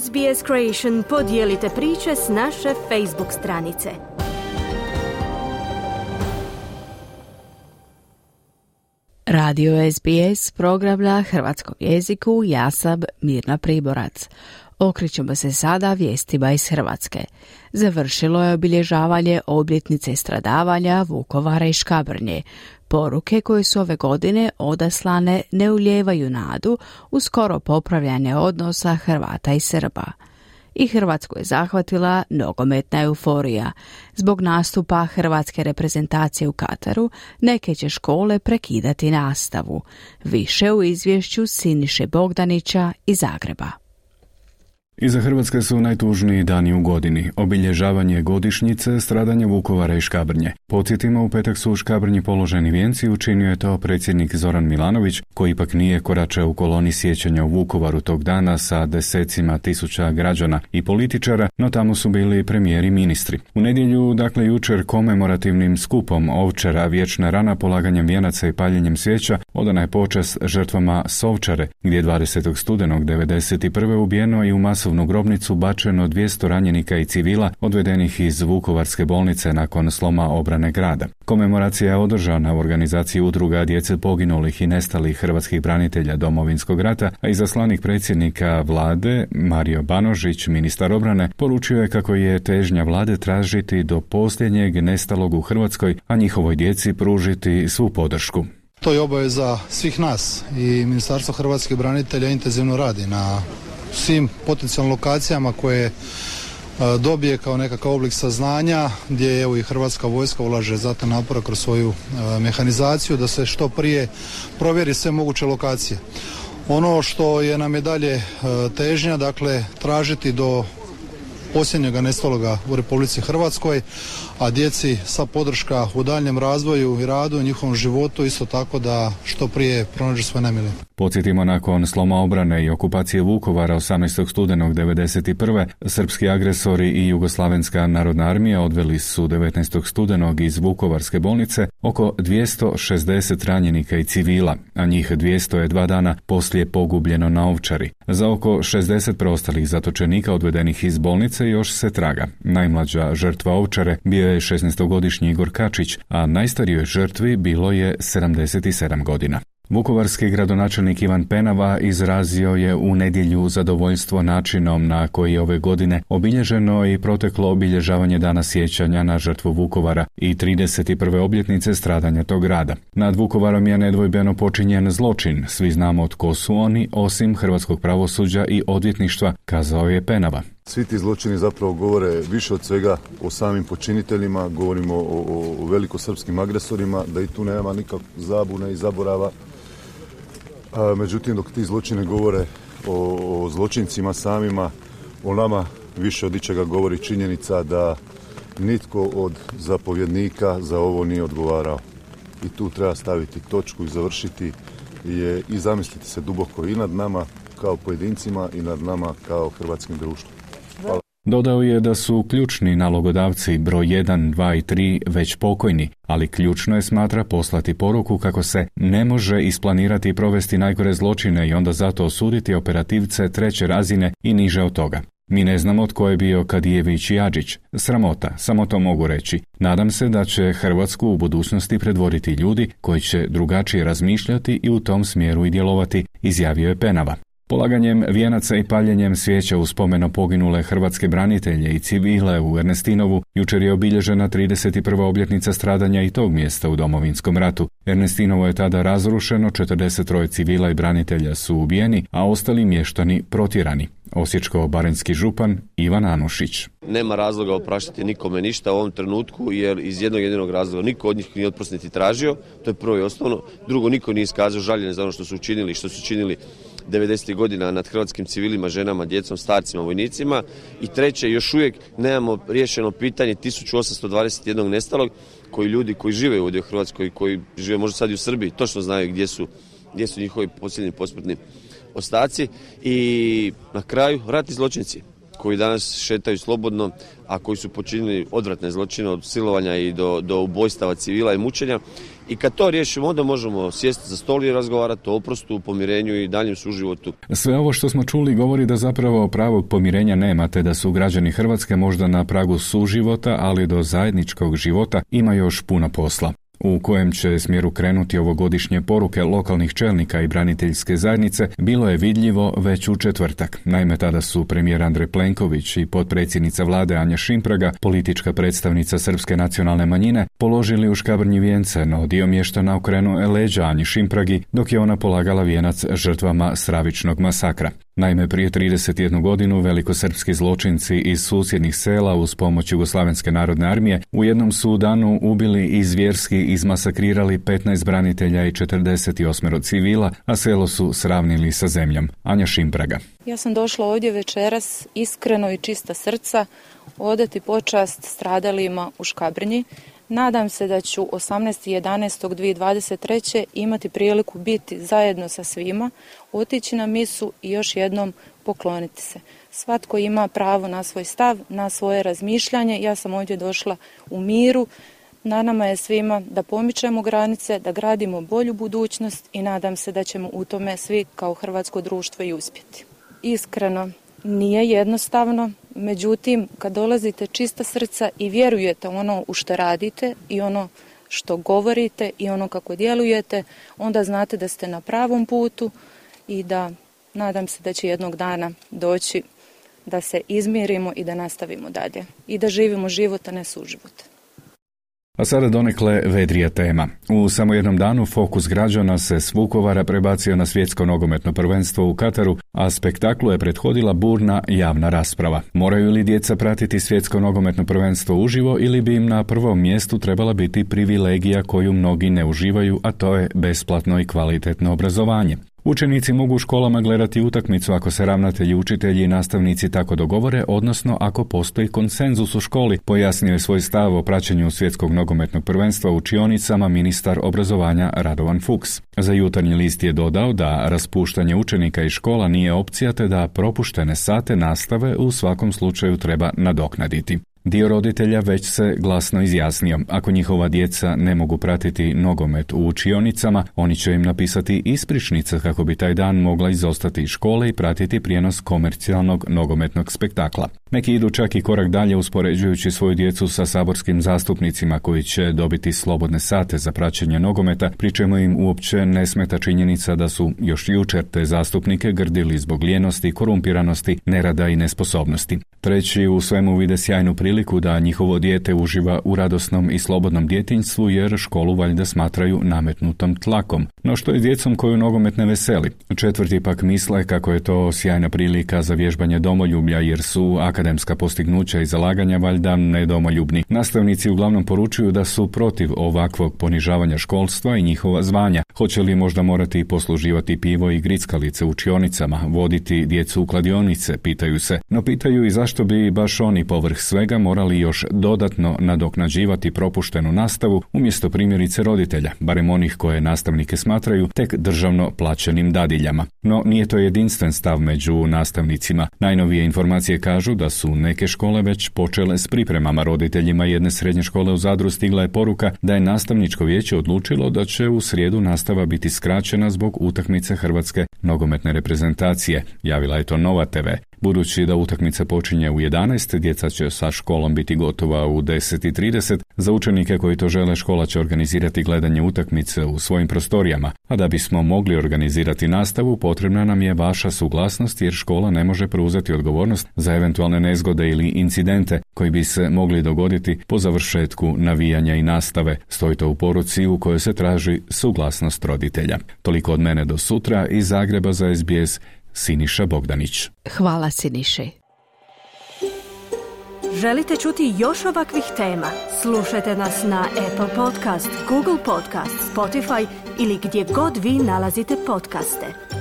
SBS Creation podijelite priče s naše Facebook stranice. Radio SBS program na hrvatskom jeziku Jasab Mirna Priborac. Okrećemo se sada vijestima iz Hrvatske. Završilo je obilježavanje obljetnice stradavanja Vukovara i Škabrnje. Poruke koje su ove godine odaslane ne uljevaju nadu u skoro popravljanje odnosa Hrvata i Srba. I Hrvatsku je zahvatila nogometna euforija. Zbog nastupa hrvatske reprezentacije u Kataru neke će škole prekidati nastavu. Više u izvješću Siniše Bogdanića iz Zagreba. Iza Hrvatske su najtužniji dani u godini, obilježavanje godišnjice stradanja Vukovara i Škabrnje. Podsjetimo, u petak su u Škabrnji položeni vijenci učinio je to predsjednik Zoran Milanović, koji ipak nije koračao u koloni sjećanja u Vukovaru tog dana sa desecima tisuća građana i političara, no tamo su bili premijeri ministri. U nedjelju, dakle jučer, komemorativnim skupom Ovčara vječna rana polaganjem vijenaca i paljenjem svijeća odana je počast žrtvama Sovčare, gdje je 20. studenog 1991. ubijeno i u masu masovnu grobnicu bačeno 200 ranjenika i civila odvedenih iz Vukovarske bolnice nakon sloma obrane grada. Komemoracija je održana u organizaciji udruga djece poginulih i nestalih hrvatskih branitelja domovinskog rata, a i zaslanik predsjednika vlade Mario Banožić, ministar obrane, poručio je kako je težnja vlade tražiti do posljednjeg nestalog u Hrvatskoj, a njihovoj djeci pružiti svu podršku. To je obaveza svih nas i Ministarstvo hrvatskih branitelja intenzivno radi na svim potencijalnim lokacijama koje e, dobije kao nekakav oblik saznanja gdje evo i Hrvatska vojska ulaže zato napora kroz svoju e, mehanizaciju da se što prije provjeri sve moguće lokacije. Ono što je nam je dalje e, težnja, dakle tražiti do posljednjega nestaloga u Republici Hrvatskoj, a djeci sa podrška u daljem razvoju i radu i njihovom životu isto tako da što prije pronađu svoje nemile. Podsjetimo nakon sloma obrane i okupacije Vukovara 18. studenog 1991. srpski agresori i Jugoslavenska narodna armija odveli su 19. studenog iz Vukovarske bolnice oko 260 ranjenika i civila, a njih 200 je dana poslije pogubljeno na Ovčari. Za oko 60 preostalih zatočenika odvedenih iz bolnice još se traga. Najmlađa žrtva Ovčare bio je 16-godišnji Igor Kačić, a najstarijoj žrtvi bilo je 77 godina. Vukovarski gradonačelnik Ivan Penava izrazio je u nedjelju zadovoljstvo načinom na koji je ove godine obilježeno i proteklo obilježavanje dana sjećanja na žrtvu Vukovara i 31. obljetnice stradanja tog grada. Nad Vukovarom je nedvojbeno počinjen zločin, svi znamo tko su oni, osim hrvatskog pravosuđa i odvjetništva, kazao je Penava. Svi ti zločini zapravo govore više od svega o samim počiniteljima, govorimo o, o velikosrpskim agresorima, da i tu nema nikak zabune i zaborava međutim, dok ti zločine govore o, zločincima samima, o nama više od ičega govori činjenica da nitko od zapovjednika za ovo nije odgovarao. I tu treba staviti točku i završiti je i zamisliti se duboko i nad nama kao pojedincima i nad nama kao hrvatskim društvom. Dodao je da su ključni nalogodavci broj 1, 2 i 3 već pokojni, ali ključno je smatra poslati poruku kako se ne može isplanirati i provesti najgore zločine i onda zato osuditi operativce treće razine i niže od toga. Mi ne znamo tko je bio Kadijević i Adžić. Sramota, samo to mogu reći. Nadam se da će Hrvatsku u budućnosti predvoditi ljudi koji će drugačije razmišljati i u tom smjeru i djelovati, izjavio je Penava. Polaganjem vijenaca i paljenjem svijeća u spomeno poginule hrvatske branitelje i civile u Ernestinovu jučer je obilježena 31. obljetnica stradanja i tog mjesta u domovinskom ratu. Ernestinovo je tada razrušeno, 43 civila i branitelja su ubijeni, a ostali mještani protjerani. Osječko-barenski župan Ivan Anušić. Nema razloga opraštati nikome ništa u ovom trenutku jer iz jednog jedinog razloga niko od njih nije oprostiti tražio, to je prvo i osnovno. Drugo, niko nije iskazao žaljenje za ono što su učinili, što su učinili 90. godina nad hrvatskim civilima, ženama, djecom, starcima, vojnicima. I treće, još uvijek nemamo riješeno pitanje 1821. nestalog koji ljudi koji žive ovdje u Hrvatskoj, koji žive možda sad i u Srbiji, točno znaju gdje su, gdje su njihovi posljednji posmrtni ostaci. I na kraju, ratni zločinci koji danas šetaju slobodno, a koji su počinili odvratne zločine od silovanja i do, do ubojstava civila i mučenja I kad to riješimo, onda možemo sjesti za stol i razgovarati o oprostu, pomirenju i daljem suživotu. Sve ovo što smo čuli govori da zapravo pravog pomirenja nema, te da su građani Hrvatske možda na pragu suživota, ali do zajedničkog života ima još puno posla u kojem će smjeru krenuti ovogodišnje poruke lokalnih čelnika i braniteljske zajednice bilo je vidljivo već u četvrtak. Naime, tada su premijer Andrej Plenković i potpredsjednica vlade Anja Šimpraga, politička predstavnica Srpske nacionalne manjine, položili u škabrnji vijence, no dio mještana okrenuo leđa Anji Šimpragi, dok je ona polagala vijenac žrtvama stravičnog masakra. Naime, prije 31 godinu velikosrpski zločinci iz susjednih sela uz pomoć Jugoslavenske narodne armije u jednom su danu ubili i zvjerski izmasakrirali 15 branitelja i 48 civila, a selo su sravnili sa zemljom. Anja Šimpraga. Ja sam došla ovdje večeras iskreno i čista srca odati počast stradalima u Škabrnji Nadam se da ću 18.11.2023. imati priliku biti zajedno sa svima, otići na misu i još jednom pokloniti se. Svatko ima pravo na svoj stav, na svoje razmišljanje. Ja sam ovdje došla u miru. Na nama je svima da pomičemo granice, da gradimo bolju budućnost i nadam se da ćemo u tome svi kao hrvatsko društvo i uspjeti. Iskreno, nije jednostavno, međutim kad dolazite čista srca i vjerujete ono u što radite i ono što govorite i ono kako djelujete, onda znate da ste na pravom putu i da nadam se da će jednog dana doći da se izmirimo i da nastavimo dalje i da živimo život, a ne suživot. A sada donekle vedrija tema. U samo jednom danu fokus građana se s Vukovara prebacio na svjetsko nogometno prvenstvo u Kataru, a spektaklu je prethodila burna javna rasprava. Moraju li djeca pratiti svjetsko nogometno prvenstvo uživo ili bi im na prvom mjestu trebala biti privilegija koju mnogi ne uživaju, a to je besplatno i kvalitetno obrazovanje. Učenici mogu u školama gledati utakmicu ako se ravnatelji, učitelji i nastavnici tako dogovore, odnosno ako postoji konsenzus u školi, pojasnio je svoj stav o praćenju svjetskog nogometnog prvenstva u učionicama ministar obrazovanja Radovan Fuchs. Za jutarnji list je dodao da raspuštanje učenika iz škola nije opcija te da propuštene sate nastave u svakom slučaju treba nadoknaditi. Dio roditelja već se glasno izjasnio. Ako njihova djeca ne mogu pratiti nogomet u učionicama, oni će im napisati ispričnice kako bi taj dan mogla izostati iz škole i pratiti prijenos komercijalnog nogometnog spektakla. Neki idu čak i korak dalje uspoređujući svoju djecu sa saborskim zastupnicima koji će dobiti slobodne sate za praćenje nogometa, pri čemu im uopće ne smeta činjenica da su još jučer te zastupnike grdili zbog lijenosti, korumpiranosti, nerada i nesposobnosti. Treći u svemu vide sjajnu priliku da njihovo dijete uživa u radosnom i slobodnom djetinjstvu jer školu valjda smatraju nametnutom tlakom. No što je djecom koju nogomet ne veseli? Četvrti pak misle kako je to sjajna prilika za vježbanje domoljublja jer su akademska postignuća i zalaganja valjda nedomoljubni. Nastavnici uglavnom poručuju da su protiv ovakvog ponižavanja školstva i njihova zvanja. Hoće li možda morati posluživati pivo i grickalice u učionicama, voditi djecu u kladionice, pitaju se. No pitaju i zašto bi baš oni povrh svega morali još dodatno nadoknađivati propuštenu nastavu umjesto primjerice roditelja, barem onih koje nastavnike smatraju tek državno plaćenim dadiljama. No nije to jedinstven stav među nastavnicima. Najnovije informacije kažu da su neke škole već počele s pripremama roditeljima jedne srednje škole u Zadru stigla je poruka da je nastavničko vijeće odlučilo da će u srijedu nastava biti skraćena zbog utakmice Hrvatske nogometne reprezentacije. Javila je to Nova TV. Budući da utakmica počinje u 11, djeca će sa školom biti gotova u 10.30. Za učenike koji to žele, škola će organizirati gledanje utakmice u svojim prostorijama, a da bismo mogli organizirati nastavu, potrebna nam je vaša suglasnost jer škola ne može preuzeti odgovornost za eventualne nezgode ili incidente koji bi se mogli dogoditi po završetku navijanja i nastave. Stoji to u poruci u kojoj se traži suglasnost roditelja. Toliko od mene do sutra iz Zagreba za SBS Siniša Bogdanić. Hvala Siniši. Želite čuti još ovakvih tema? Slušajte nas na Apple Podcast, Google Podcast, Spotify ili gdje god vi nalazite podcaste.